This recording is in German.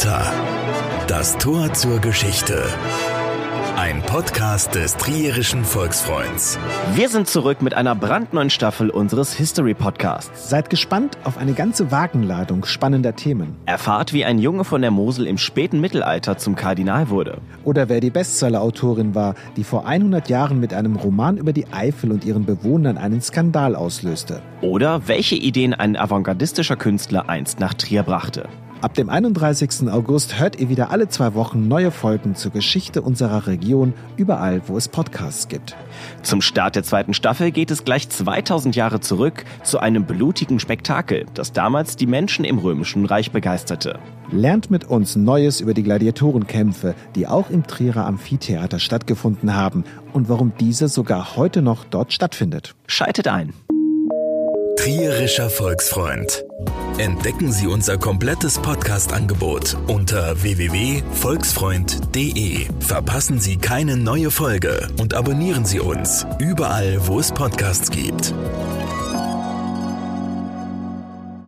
Theater. Das Tor zur Geschichte. Ein Podcast des Trierischen Volksfreunds. Wir sind zurück mit einer brandneuen Staffel unseres History Podcasts. Seid gespannt auf eine ganze Wagenladung spannender Themen. Erfahrt, wie ein Junge von der Mosel im späten Mittelalter zum Kardinal wurde. Oder wer die Bestseller-Autorin war, die vor 100 Jahren mit einem Roman über die Eifel und ihren Bewohnern einen Skandal auslöste. Oder welche Ideen ein avantgardistischer Künstler einst nach Trier brachte. Ab dem 31. August hört ihr wieder alle zwei Wochen neue Folgen zur Geschichte unserer Region, überall, wo es Podcasts gibt. Zum Start der zweiten Staffel geht es gleich 2000 Jahre zurück zu einem blutigen Spektakel, das damals die Menschen im Römischen Reich begeisterte. Lernt mit uns Neues über die Gladiatorenkämpfe, die auch im Trierer Amphitheater stattgefunden haben und warum diese sogar heute noch dort stattfindet. Schaltet ein. Trierischer Volksfreund. Entdecken Sie unser komplettes Podcast-Angebot unter www.volksfreund.de. Verpassen Sie keine neue Folge und abonnieren Sie uns überall, wo es Podcasts gibt.